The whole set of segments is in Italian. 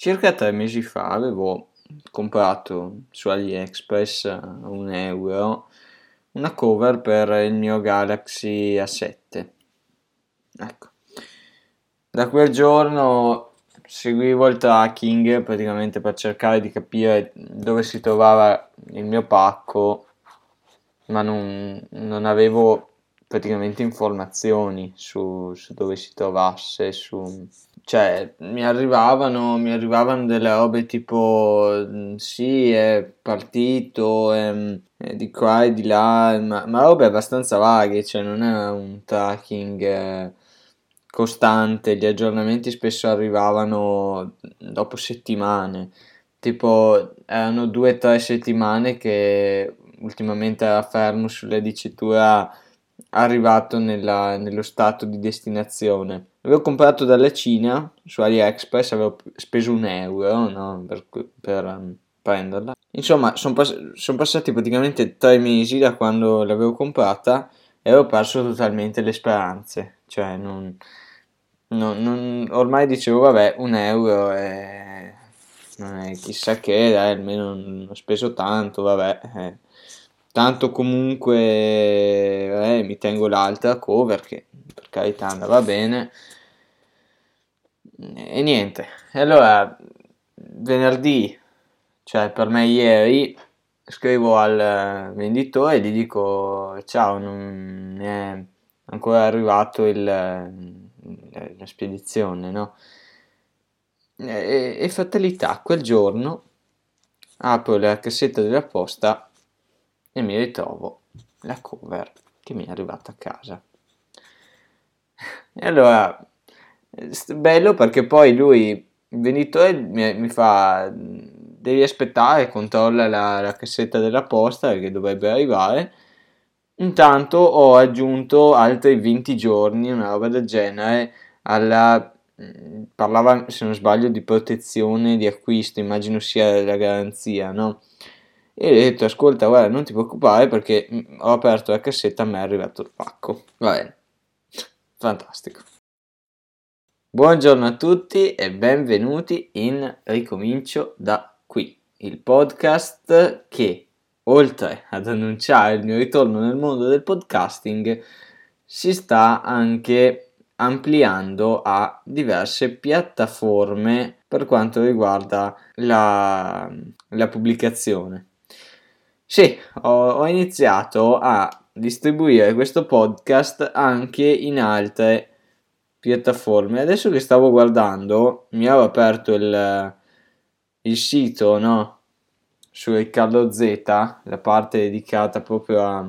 circa tre mesi fa avevo comprato su AliExpress a un euro una cover per il mio Galaxy A7. Ecco. Da quel giorno seguivo il tracking praticamente per cercare di capire dove si trovava il mio pacco, ma non, non avevo praticamente informazioni su, su, dove si trovasse, su... cioè mi arrivavano, mi arrivavano delle robe tipo mm, sì è partito è, è di qua e di là, ma, ma, robe abbastanza vaghe, cioè non è un tracking eh, costante, gli aggiornamenti spesso arrivavano dopo settimane, tipo erano due o tre settimane che ultimamente era fermo sulla dicitura arrivato nella, nello stato di destinazione. L'avevo comprato dalla Cina su AliExpress, avevo speso un euro no? per, per um, prenderla. Insomma, sono pass- son passati praticamente tre mesi da quando l'avevo comprata e ho perso totalmente le speranze. Cioè, non, non, non, ormai dicevo, vabbè, un euro è, non è chissà che, dai, almeno non ho speso tanto, vabbè. Eh tanto comunque eh, mi tengo l'altra cover che per carità andava bene. E niente. E allora venerdì cioè per me ieri scrivo al venditore e gli dico ciao non è ancora arrivato il, la spedizione no? E, e fatalità quel giorno apro la cassetta della posta e mi ritrovo la cover che mi è arrivata a casa. E allora, bello perché poi lui, il venditore, mi, mi fa, devi aspettare, controlla la, la cassetta della posta che dovrebbe arrivare. Intanto ho aggiunto altri 20 giorni, una roba del genere, alla parlava se non sbaglio di protezione di acquisto, immagino sia la garanzia, no? E gli ho detto ascolta guarda non ti preoccupare perché ho aperto la cassetta e mi è arrivato il pacco. Va bene. Fantastico. Buongiorno a tutti e benvenuti in Ricomincio da qui il podcast che oltre ad annunciare il mio ritorno nel mondo del podcasting si sta anche ampliando a diverse piattaforme per quanto riguarda la, la pubblicazione sì, ho, ho iniziato a distribuire questo podcast anche in altre piattaforme. Adesso che stavo guardando, mi ero aperto il, il sito, no? Su Riccardo Z, la parte dedicata proprio a,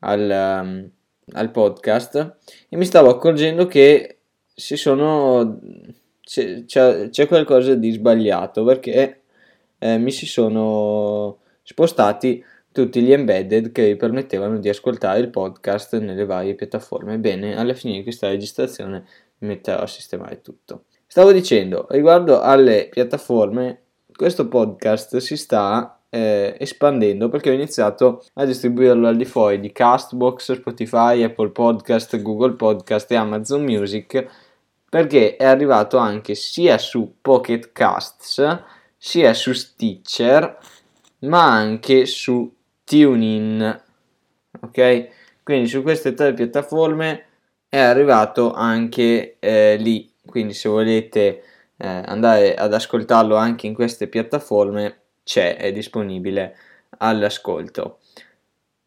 al, al podcast, e mi stavo accorgendo che si sono c'è, c'è, qualcosa di sbagliato perché eh, mi si sono spostati tutti gli embedded che vi permettevano di ascoltare il podcast nelle varie piattaforme. Bene, alla fine di questa registrazione metterò a sistemare tutto. Stavo dicendo, riguardo alle piattaforme, questo podcast si sta eh, espandendo perché ho iniziato a distribuirlo al di fuori di Castbox, Spotify, Apple Podcast, Google Podcast e Amazon Music perché è arrivato anche sia su Pocket Casts sia su Stitcher ma anche su TuneIn. Ok? Quindi su queste tre piattaforme è arrivato anche eh, lì. Quindi se volete eh, andare ad ascoltarlo anche in queste piattaforme c'è, è disponibile all'ascolto.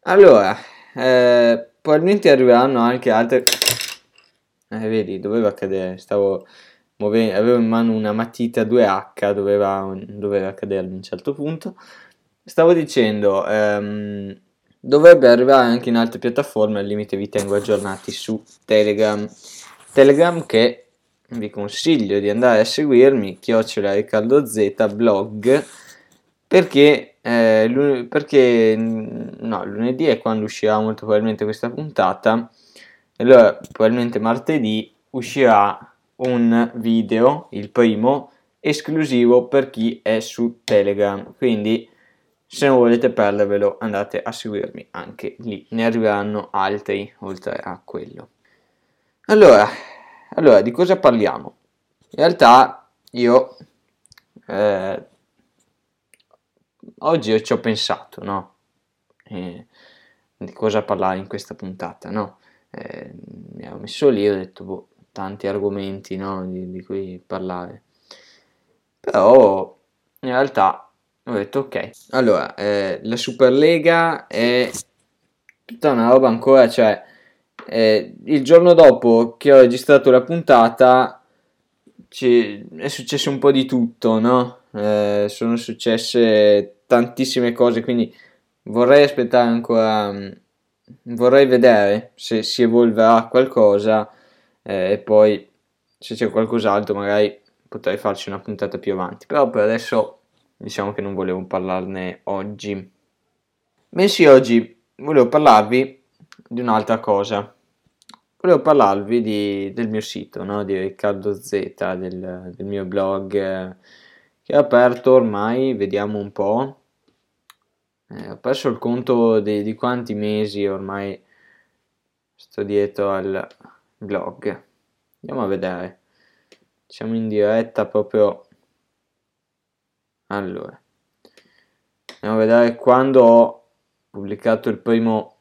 Allora, eh, probabilmente arriveranno anche altre... Eh, vedi, doveva cadere, stavo muovendo, avevo in mano una matita 2H, doveva, doveva cadere a un certo punto. Stavo dicendo, ehm, dovrebbe arrivare anche in altre piattaforme, al limite vi tengo aggiornati su Telegram. Telegram che vi consiglio di andare a seguirmi, chiocciola Riccardo Z blog, perché, eh, perché no, lunedì è quando uscirà molto probabilmente questa puntata, allora probabilmente martedì uscirà un video, il primo, esclusivo per chi è su Telegram, quindi se non volete perdervelo andate a seguirmi anche lì, ne arriveranno altri oltre a quello. Allora, allora di cosa parliamo? In realtà io eh, oggi ci ho pensato, no? Eh, di cosa parlare in questa puntata, no? Eh, mi ho messo lì ho detto, boh, tanti argomenti, no? Di, di cui parlare. Però, in realtà, ho detto, ok, allora, eh, la Superlega è tutta una roba ancora, cioè, eh, il giorno dopo che ho registrato la puntata è successo un po' di tutto, no? Eh, sono successe tantissime cose, quindi vorrei aspettare ancora, mm, vorrei vedere se si evolverà qualcosa eh, e poi se c'è qualcos'altro magari potrei farci una puntata più avanti, però per adesso diciamo che non volevo parlarne oggi. Bensì oggi volevo parlarvi di un'altra cosa. Volevo parlarvi di, del mio sito, no? di Riccardo Z, del, del mio blog eh, che è aperto ormai, vediamo un po'. Eh, ho perso il conto di, di quanti mesi ormai sto dietro al blog. Andiamo a vedere. Siamo in diretta proprio. Allora, andiamo a vedere quando ho pubblicato il primo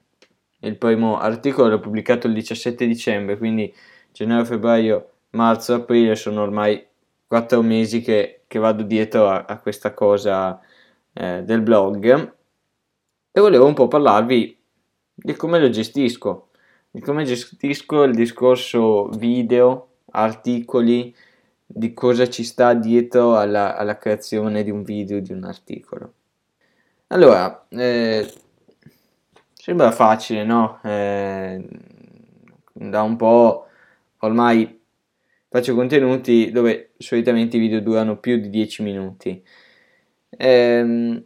il primo articolo l'ho pubblicato il 17 dicembre, quindi gennaio, febbraio, marzo, aprile sono ormai quattro mesi che, che vado dietro a, a questa cosa eh, del blog. E volevo un po' parlarvi di come lo gestisco, di come gestisco il discorso video, articoli, di cosa ci sta dietro alla, alla creazione di un video, di un articolo. Allora, eh, Sembra facile, no? Eh, da un po' ormai faccio contenuti dove solitamente i video durano più di 10 minuti. Eh,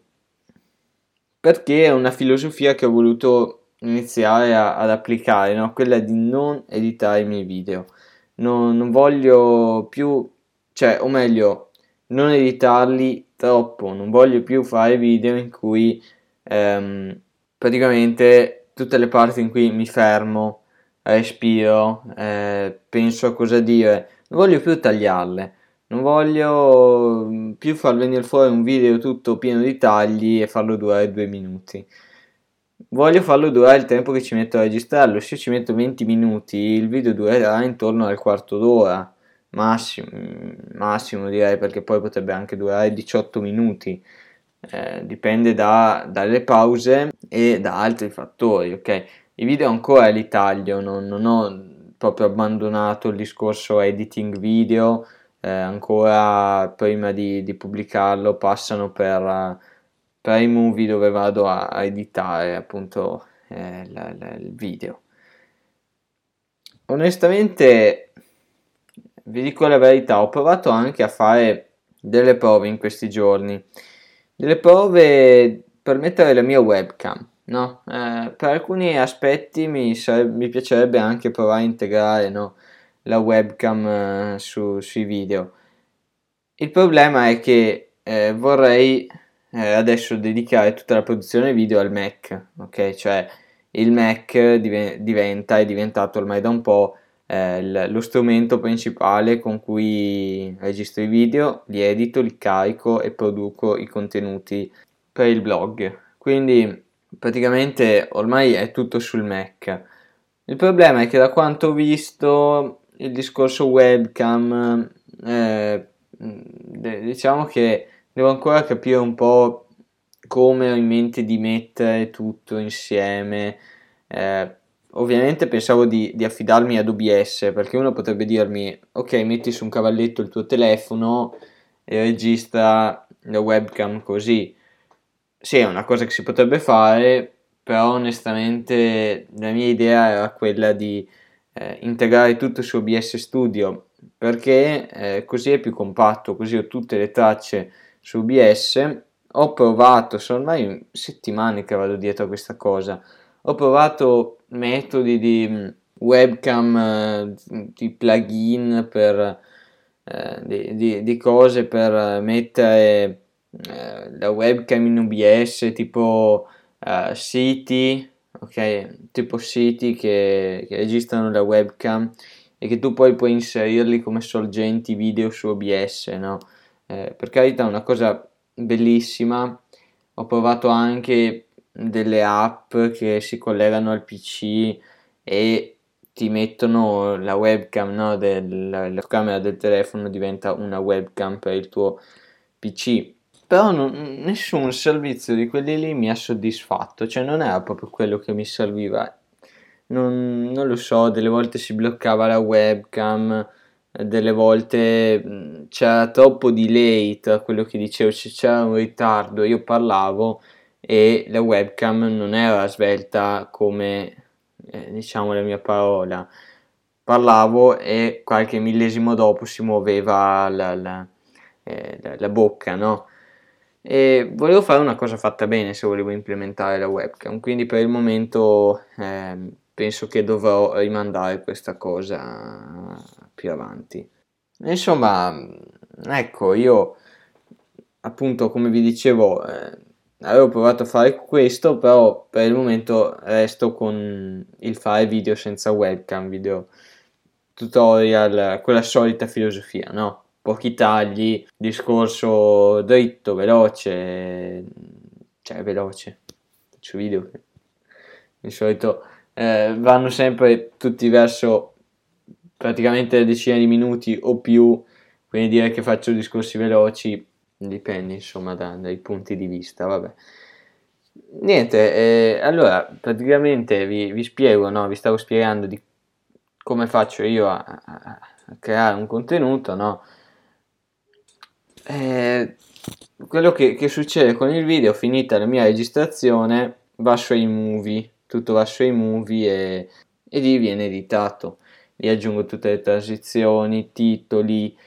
perché è una filosofia che ho voluto iniziare a, ad applicare, no? quella di non editare i miei video. Non, non voglio più, cioè, o meglio, non editarli troppo, non voglio più fare video in cui ehm, praticamente tutte le parti in cui mi fermo, respiro, eh, penso a cosa dire, non voglio più tagliarle, non voglio mm, più far venire fuori un video tutto pieno di tagli e farlo durare due minuti. Voglio farlo durare il tempo che ci metto a registrarlo. Se ci metto 20 minuti, il video durerà intorno al quarto d'ora, massimo, massimo direi, perché poi potrebbe anche durare 18 minuti. Eh, dipende da, dalle pause e da altri fattori, ok? I video ancora li taglio, non, non ho proprio abbandonato il discorso editing video, eh, ancora prima di, di, pubblicarlo passano per, per i movie dove vado a, a editare appunto eh, la, la, il video. Onestamente, vi dico la verità, ho provato anche a fare delle prove in questi giorni delle prove per mettere la mia webcam. No? Eh, per alcuni aspetti mi, sarebbe, mi, piacerebbe anche provare a integrare no? la webcam eh, su, sui video. Il problema è che eh, vorrei eh, adesso dedicare tutta la produzione video al Mac, ok? Cioè il Mac div- diventa, è diventato ormai da un po' eh, lo strumento principale con cui registro i video, li edito, li carico e produco i contenuti per il blog. Quindi praticamente ormai è tutto sul Mac. Il problema è che da quanto ho visto il discorso webcam, eh, diciamo che devo ancora capire un po' come ho in mente di mettere tutto insieme. Eh, ovviamente pensavo di, di, affidarmi ad OBS perché uno potrebbe dirmi ok metti su un cavalletto il tuo telefono e registra la webcam così. Sì è una cosa che si potrebbe fare però onestamente la mia idea era quella di eh, integrare tutto su OBS Studio perché eh, così è più compatto così ho tutte le tracce su OBS ho provato sono ormai settimane che vado dietro a questa cosa. Ho provato metodi di mm, webcam, eh, di plugin per eh, di, di, di, cose per mettere eh, la webcam in OBS tipo uh, siti ok? Tipo siti che, che registrano la webcam e che tu poi puoi inserirli come sorgenti video su OBS no? Eh, per carità una cosa bellissima, ho provato anche delle app che si collegano al PC e ti mettono la webcam, no? Del, la, camera del telefono diventa una webcam per il tuo PC. Però non, nessun servizio di quelli lì mi ha soddisfatto, cioè non era proprio quello che mi serviva. Non, non lo so, delle volte si bloccava la webcam, delle volte c'era troppo delay tra quello che dicevo, c'era un ritardo, io parlavo e la webcam non era svelta come eh, diciamo la mia parola. Parlavo e qualche millesimo dopo si muoveva la, la, eh, la, la bocca no? E volevo fare una cosa fatta bene se volevo implementare la webcam quindi per il momento eh, penso che dovrò rimandare questa cosa più avanti. Insomma ecco io appunto come vi dicevo eh, avevo provato a fare questo, però per il momento resto con il fare video senza webcam, video tutorial, quella solita filosofia, no? Pochi tagli, discorso dritto, veloce, cioè veloce, faccio video di solito eh, vanno sempre tutti verso praticamente decine di minuti o più, quindi dire che faccio discorsi veloci dipende insomma da, dai punti di vista, vabbè. Niente, eh, allora praticamente vi, vi spiego, no? vi stavo spiegando di come faccio io a, a, a creare un contenuto, no? Eh, quello che, che, succede con il video, finita la mia registrazione, va su iMovie, tutto va su iMovie e, e lì viene editato. Lì aggiungo tutte le transizioni, titoli,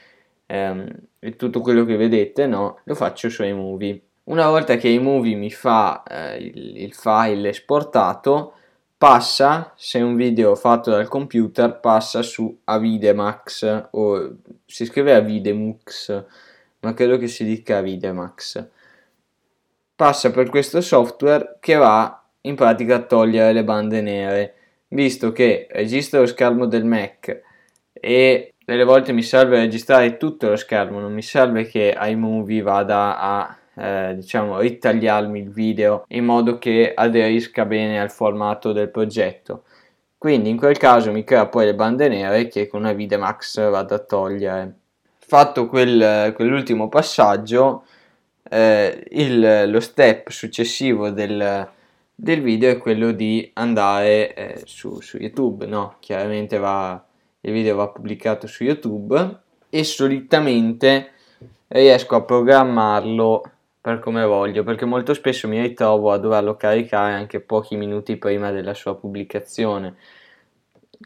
ehm, e tutto quello che vedete, no, lo faccio su iMovie. Una volta che iMovie mi fa eh, il, il file esportato, passa, se un video fatto dal computer, passa su Avidemax o si scrive Avidemux, ma credo che si dica Avidemax. Passa per questo software che va in pratica a togliere le bande nere, visto che registra lo schermo del Mac e delle volte mi serve registrare tutto lo schermo, non mi serve che iMovie vada a eh, diciamo ritagliarmi il video in modo che aderisca bene al formato del progetto. Quindi in quel caso mi crea poi le bande nere che con una Videmax vado a togliere. Fatto quel, quell'ultimo passaggio, eh, il, lo step successivo del, del, video è quello di andare eh, su, su YouTube, no? Chiaramente va il video va pubblicato su YouTube e solitamente riesco a programmarlo per come voglio perché molto spesso mi ritrovo a doverlo caricare anche pochi minuti prima della sua pubblicazione.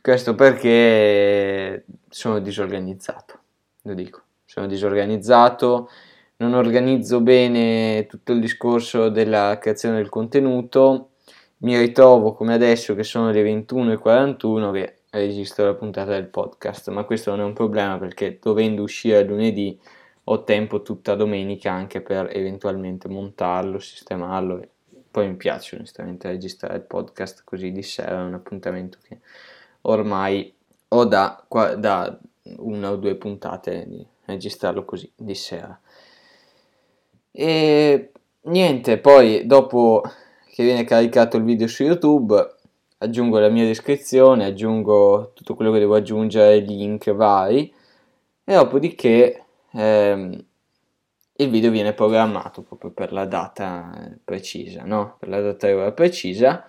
Questo perché sono disorganizzato lo dico. Sono disorganizzato non organizzo bene tutto il discorso della creazione del contenuto. Mi ritrovo come adesso che sono le 21.41 che registro la puntata del podcast, ma questo non è un problema perché dovendo uscire lunedì ho tempo tutta domenica anche per eventualmente montarlo, sistemarlo. Poi mi piace onestamente registrare il podcast così di sera, è un appuntamento che ormai ho da, da una o due puntate di registrarlo così di sera. E niente, poi dopo che viene caricato il video su YouTube aggiungo la mia descrizione, aggiungo tutto quello che devo aggiungere, link vari e dopodiché ehm, il video viene programmato proprio per la data precisa, no? per la data ora precisa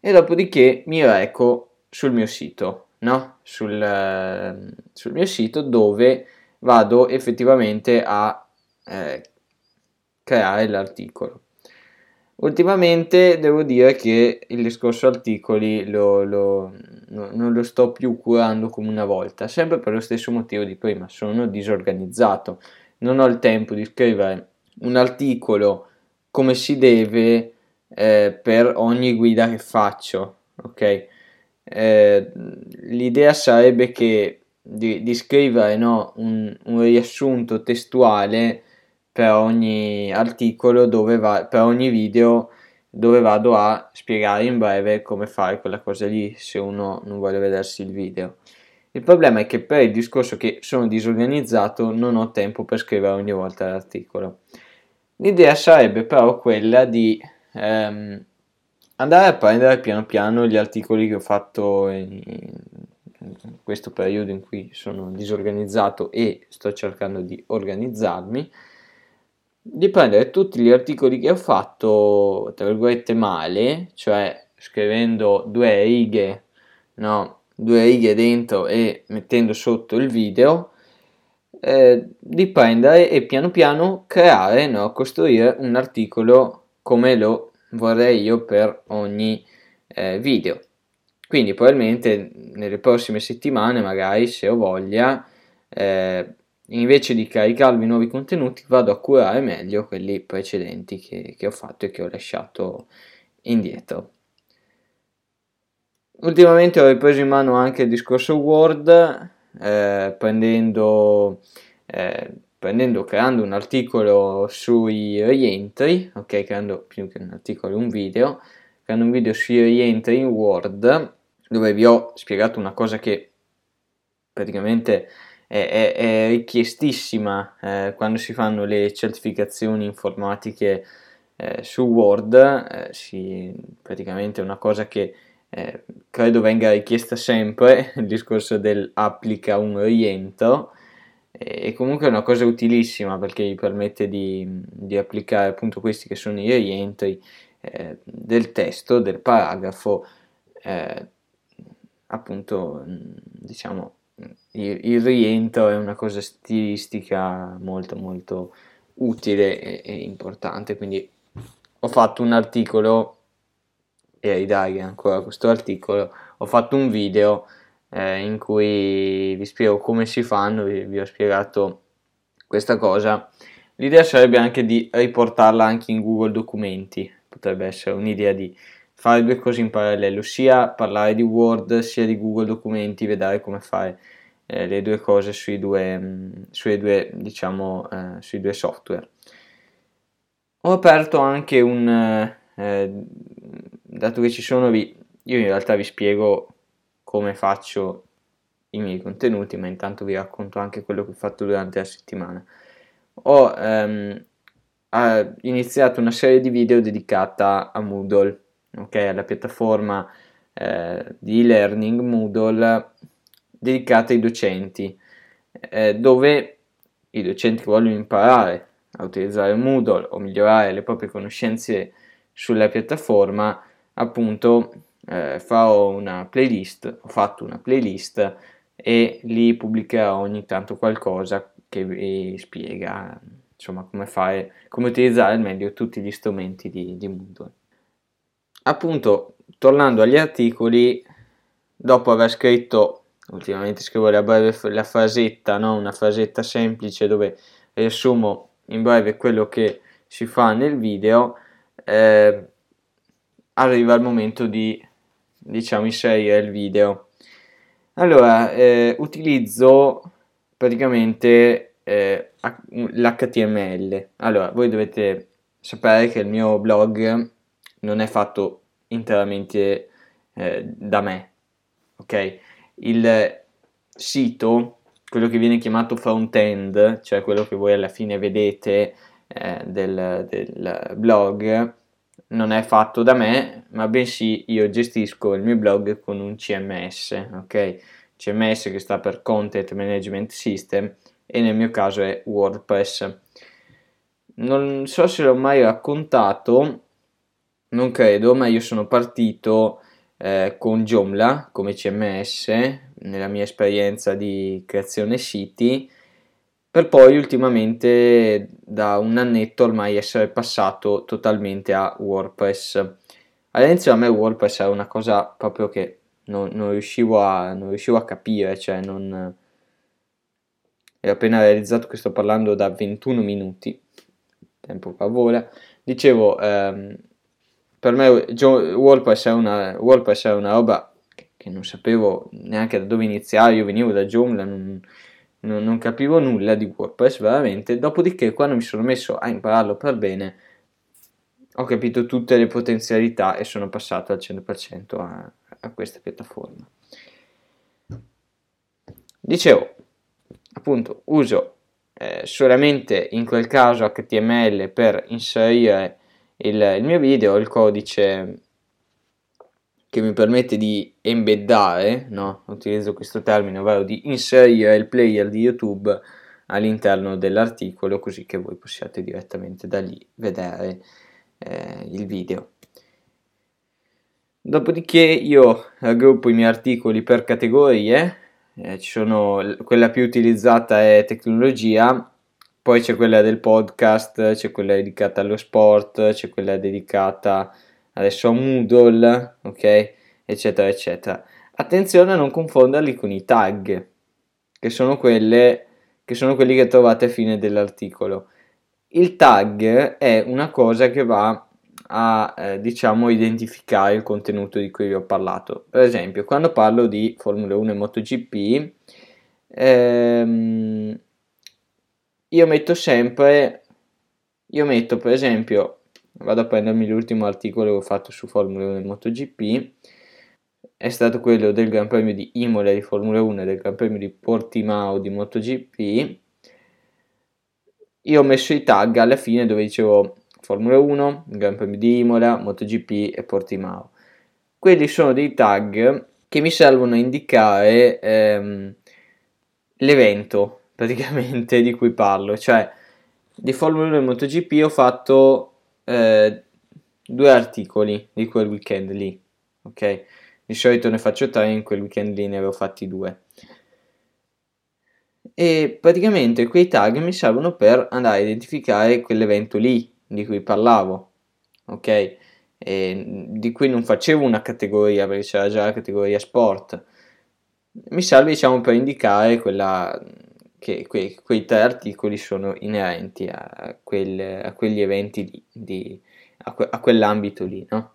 e dopodiché mi reco sul mio sito, no? sul, eh, sul mio sito dove vado effettivamente a eh, creare l'articolo. Ultimamente devo dire che il discorso articoli lo, lo, no, non lo sto più curando come una volta, sempre per lo stesso motivo di prima, sono disorganizzato, non ho il tempo di scrivere un articolo come si deve eh, per ogni guida che faccio, ok? Eh, l'idea sarebbe che di, di scrivere no, un, un riassunto testuale per ogni articolo dove va, per ogni video dove vado a spiegare in breve come fare quella cosa lì se uno non vuole vedersi il video Il problema è che per il discorso che sono disorganizzato non ho tempo per scrivere ogni volta l'articolo. L'idea sarebbe però quella di ehm, andare a prendere piano piano gli articoli che ho fatto in, in questo periodo in cui sono disorganizzato e sto cercando di organizzarmi, di prendere tutti gli articoli che ho fatto, tra virgolette, male, cioè scrivendo due righe, no, due righe dentro e mettendo sotto il video, eh, di prendere e piano piano creare, no, costruire un articolo come lo vorrei io per ogni eh, video. Quindi probabilmente nelle prossime settimane, magari se ho voglia, eh, invece di caricarvi nuovi contenuti, vado a curare meglio quelli precedenti che, che ho fatto e che ho lasciato indietro. Ultimamente ho ripreso in mano anche il discorso Word, eh, prendendo, eh, prendendo, creando un articolo sui rientri, ok, creando più che un articolo, un video, creando un video sui rientri in Word, dove vi ho spiegato una cosa che praticamente è, è, richiestissima eh, quando si fanno le certificazioni informatiche eh, su Word, eh, si, praticamente è una cosa che eh, credo venga richiesta sempre il discorso del applica un rientro e comunque è una cosa utilissima perché gli permette di, di applicare appunto questi che sono i rientri eh, del testo, del paragrafo, appunto diciamo il, il, rientro è una cosa stilistica molto molto utile e, e importante quindi ho fatto un articolo e ridare ancora questo articolo, ho fatto un video eh, in cui vi spiego come si fanno, vi, vi ho spiegato questa cosa. L'idea sarebbe anche di riportarla anche in Google Documenti, potrebbe essere un'idea di fare due cose in parallelo, sia parlare di Word sia di Google Documenti, vedere come fare eh, le due cose sui due, mh, sui due, diciamo, eh, sui due software. Ho aperto anche un, eh, dato che ci sono, vi, io in realtà vi spiego come faccio i miei contenuti, ma intanto vi racconto anche quello che ho fatto durante la settimana. Ho ehm, iniziato una serie di video dedicata a Moodle, ok, alla piattaforma eh, di e-learning Moodle dedicata ai docenti, eh, dove i docenti che vogliono imparare a utilizzare Moodle o migliorare le proprie conoscenze sulla piattaforma appunto eh, farò una playlist, ho fatto una playlist e lì pubblicherò ogni tanto qualcosa che vi spiega insomma come fare, come utilizzare al meglio tutti gli strumenti di, di Moodle. Appunto, tornando agli articoli, dopo aver scritto, ultimamente scrivo la, breve, la frasetta, no? una frasetta semplice dove riassumo in breve quello che si fa nel video, eh, arriva il momento di diciamo inserire il video allora eh, utilizzo praticamente eh, l'html allora voi dovete sapere che il mio blog non è fatto interamente eh, da me ok il sito quello che viene chiamato front-end cioè quello che voi alla fine vedete eh, del, del blog non è fatto da me, ma bensì io gestisco il mio blog con un CMS, ok? CMS che sta per Content Management System e nel mio caso è WordPress. Non so se l'ho mai raccontato, non credo, ma io sono partito eh, con Joomla come CMS nella mia esperienza di creazione siti per poi ultimamente da un annetto ormai essere passato totalmente a WordPress. All'inizio a me WordPress era una cosa proprio che non, non, riuscivo, a, non riuscivo, a, capire, cioè non... Ho appena realizzato che sto parlando da 21 minuti, tempo fa vola. Dicevo, ehm, per me WordPress è una, WordPress è una roba che, che, non sapevo neanche da dove iniziare, io venivo da Joomla, non, non, non capivo nulla di WordPress veramente, dopodiché quando mi sono messo a impararlo per bene ho capito tutte le potenzialità e sono passato al 100% a, a questa piattaforma. dicevo, appunto, uso eh, solamente in quel caso HTML per inserire il, il mio video, il codice che mi permette di embeddare, no? utilizzo questo termine, ovvero di inserire il player di YouTube all'interno dell'articolo così che voi possiate direttamente da lì vedere eh, il video. Dopodiché io raggruppo i miei articoli per categorie, eh, sono, quella più utilizzata è tecnologia, poi c'è quella del podcast, c'è quella dedicata allo sport, c'è quella dedicata adesso a Moodle, ok, eccetera, eccetera. Attenzione a non confonderli con i tag, che sono, quelle, che sono quelli che trovate a fine dell'articolo. Il tag è una cosa che va a eh, diciamo identificare il contenuto di cui vi ho parlato. Per esempio, quando parlo di Formula 1 e MotoGP, ehm, io metto sempre, io metto per esempio, vado a prendermi l'ultimo articolo che ho fatto su Formula 1 e MotoGP, è stato quello del Gran Premio di Imola di Formula 1 e del Gran Premio di Portimao di MotoGP. Io ho messo i tag alla fine dove dicevo Formula 1, Gran Premio di Imola, MotoGP e Portimao. Quelli sono dei tag che mi servono a indicare ehm, l'evento praticamente di cui parlo, cioè di Formula 1 e MotoGP ho fatto eh, due articoli di quel weekend lì, ok? Di solito ne faccio tre, in quel weekend lì ne avevo fatti due. E praticamente quei tag mi servono per andare a identificare quell'evento lì, di cui parlavo, ok? E di cui non facevo una categoria perché c'era già la categoria sport. Mi serve diciamo per indicare quella che quei, quei tre articoli sono inerenti a, quel, a quegli eventi lì, di, a, que, a quell'ambito lì, no?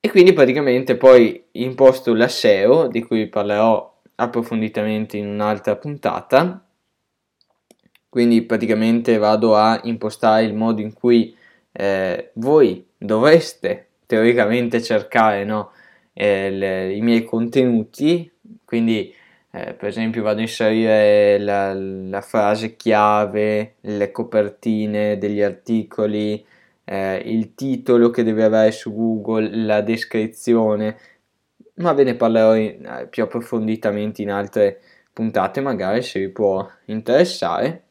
E quindi praticamente poi imposto la SEO di cui parlerò approfonditamente in un'altra puntata quindi praticamente vado a impostare il modo in cui eh, voi dovreste teoricamente cercare no, eh, le, i miei contenuti, quindi eh, per esempio vado a inserire la, la, frase chiave, le copertine degli articoli, eh, il titolo che deve avere su Google, la descrizione, ma ve ne parlerò in, eh, più approfonditamente in altre puntate magari se vi può interessare.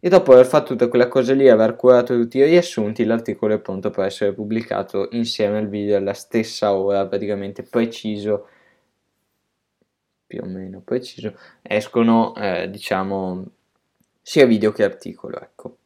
E dopo aver fatto tutta quella cosa lì, aver curato tutti i riassunti, l'articolo è pronto per essere pubblicato insieme al video alla stessa ora, praticamente preciso, più o meno preciso, escono eh, diciamo sia video che articolo, ecco.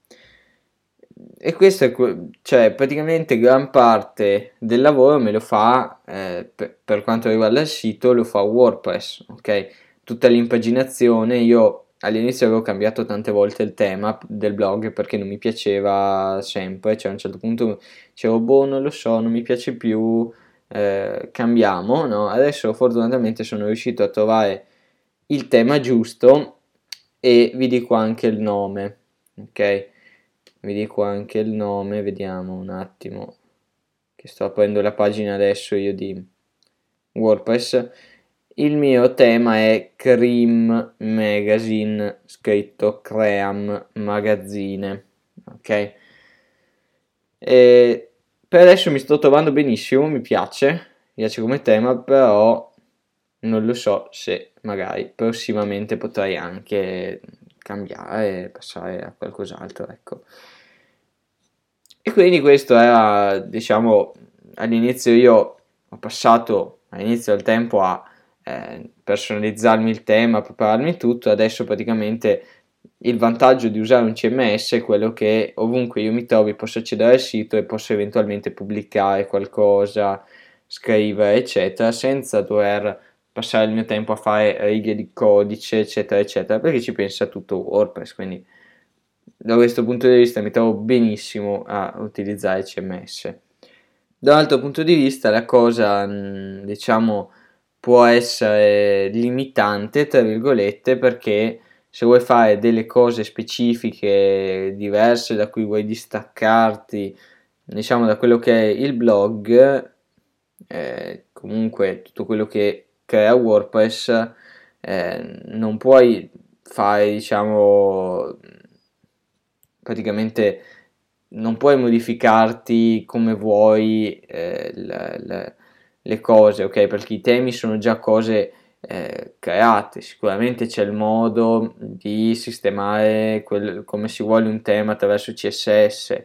E questo è, cioè praticamente gran parte del lavoro me lo fa, eh, per, quanto riguarda il sito, lo fa WordPress, ok? Tutta l'impaginazione io all'inizio avevo cambiato tante volte il tema del blog perché non mi piaceva sempre, cioè a un certo punto dicevo boh non lo so, non mi piace più, eh, cambiamo, no? Adesso fortunatamente sono riuscito a trovare il tema giusto e vi dico anche il nome, ok? Vi dico anche il nome, vediamo un attimo che sto aprendo la pagina adesso io di WordPress il mio tema è Cream Magazine, scritto Cream Magazine, ok? E per adesso mi sto trovando benissimo, mi piace, mi piace come tema, però non lo so se magari prossimamente potrei anche cambiare e passare a qualcos'altro, ecco. E quindi questo era, diciamo, all'inizio io ho passato all'inizio del tempo a eh, personalizzarmi il tema, prepararmi tutto, adesso praticamente il vantaggio di usare un CMS è quello che ovunque io mi trovi posso accedere al sito e posso eventualmente pubblicare qualcosa, scrivere eccetera senza dover passare il mio tempo a fare righe di codice eccetera eccetera perché ci pensa tutto WordPress quindi da questo punto di vista mi trovo benissimo a utilizzare CMS da un altro punto di vista la cosa diciamo può essere limitante, tra virgolette, perché se vuoi fare delle cose specifiche, diverse, da cui vuoi distaccarti, diciamo, da quello che è il blog, eh, comunque tutto quello che crea WordPress, eh, non puoi fare, diciamo, praticamente non puoi modificarti come vuoi eh, le, le, le, cose, ok? Perché i temi sono già cose eh, create, sicuramente c'è il modo di sistemare quel, come si vuole un tema attraverso CSS.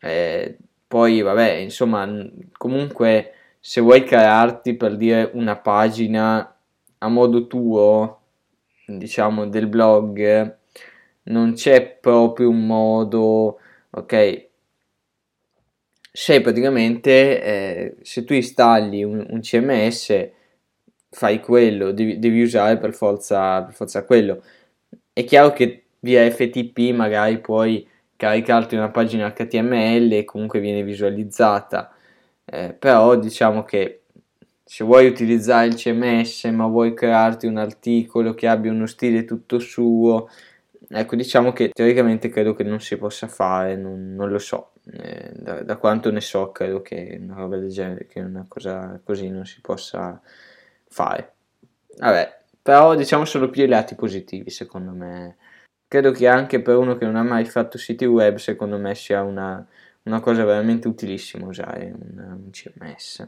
Eh, poi, vabbè, insomma, comunque se vuoi crearti per dire una pagina a modo tuo, diciamo, del blog, non c'è proprio un modo, ok? Se praticamente, eh, se tu installi un, un, CMS, fai quello, devi, devi usare per forza, per forza quello. È chiaro che via FTP magari puoi caricarti una pagina HTML e comunque viene visualizzata, eh, però diciamo che se vuoi utilizzare il CMS ma vuoi crearti un articolo che abbia uno stile tutto suo, ecco diciamo che teoricamente credo che non si possa fare, non, non lo so, eh, da, da, quanto ne so credo che una roba del genere, che una cosa così non si possa fare. Vabbè, però diciamo solo più i lati positivi secondo me. Credo che anche per uno che non ha mai fatto siti web, secondo me sia una, una cosa veramente utilissima usare un, un CMS.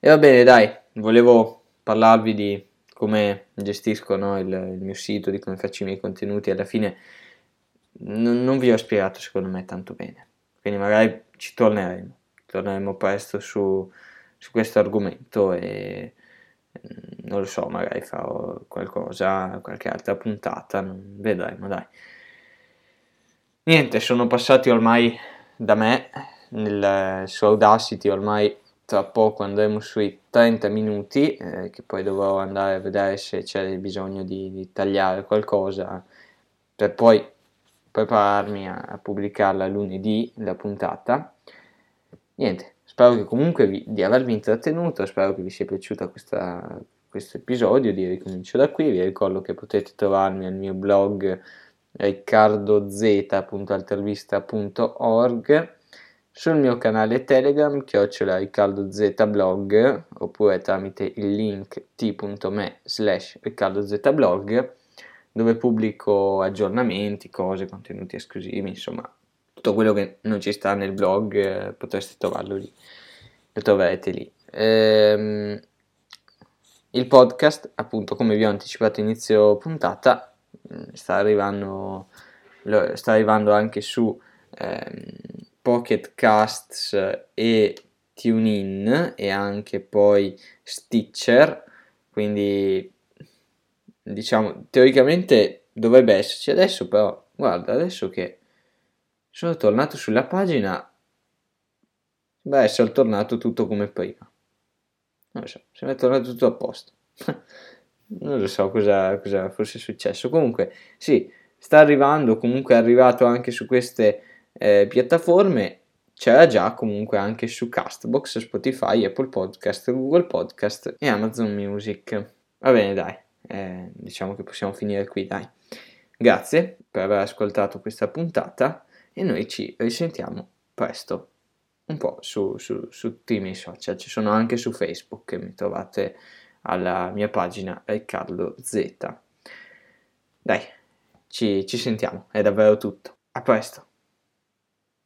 E va bene, dai, volevo parlarvi di come gestisco no, il, il, mio sito, di come faccio i miei contenuti. Alla fine non, non, vi ho spiegato, secondo me, tanto bene. Quindi magari ci torneremo, torneremo presto su, su questo argomento e non lo so, magari farò qualcosa, qualche altra puntata, vedremo, dai. Niente, sono passati ormai da me nel, su Audacity ormai tra poco andremo sui 30 minuti, eh, che poi dovrò andare a vedere se c'è bisogno di, di tagliare qualcosa per poi prepararmi a, a, pubblicarla lunedì, la puntata. Niente, spero che comunque vi, di avervi intrattenuto, spero che vi sia piaciuto questo episodio di Ricomincio da qui, vi ricordo che potete trovarmi al mio blog riccardoz.altervista.org sul mio canale Telegram chiocciola Riccardo Z blog oppure tramite il link t.me slash Riccardo Z blog dove pubblico aggiornamenti, cose, contenuti esclusivi, insomma tutto quello che non ci sta nel blog eh, potreste trovarlo lì, lo troverete lì. Ehm, il podcast, appunto, come vi ho anticipato inizio puntata, mm, sta arrivando, sta arrivando anche su ehm, Pocket Casts e TuneIn e anche poi Stitcher, quindi diciamo teoricamente dovrebbe esserci adesso, però guarda, adesso che sono tornato sulla pagina deve essere tornato tutto come prima. Non lo so, sembra tornato tutto a posto. non lo so cosa, cosa fosse successo. Comunque, sì, sta arrivando, comunque è arrivato anche su queste eh, piattaforme c'era già comunque anche su Castbox, Spotify, Apple Podcast, Google Podcast e Amazon Music. Va bene, dai, eh, diciamo che possiamo finire qui, dai. Grazie per aver ascoltato questa puntata e noi ci risentiamo presto un po' su, su, su tutti i miei social. Ci sono anche su Facebook che mi trovate alla mia pagina Riccardo Z. Dai, ci, ci sentiamo, è davvero tutto. A presto.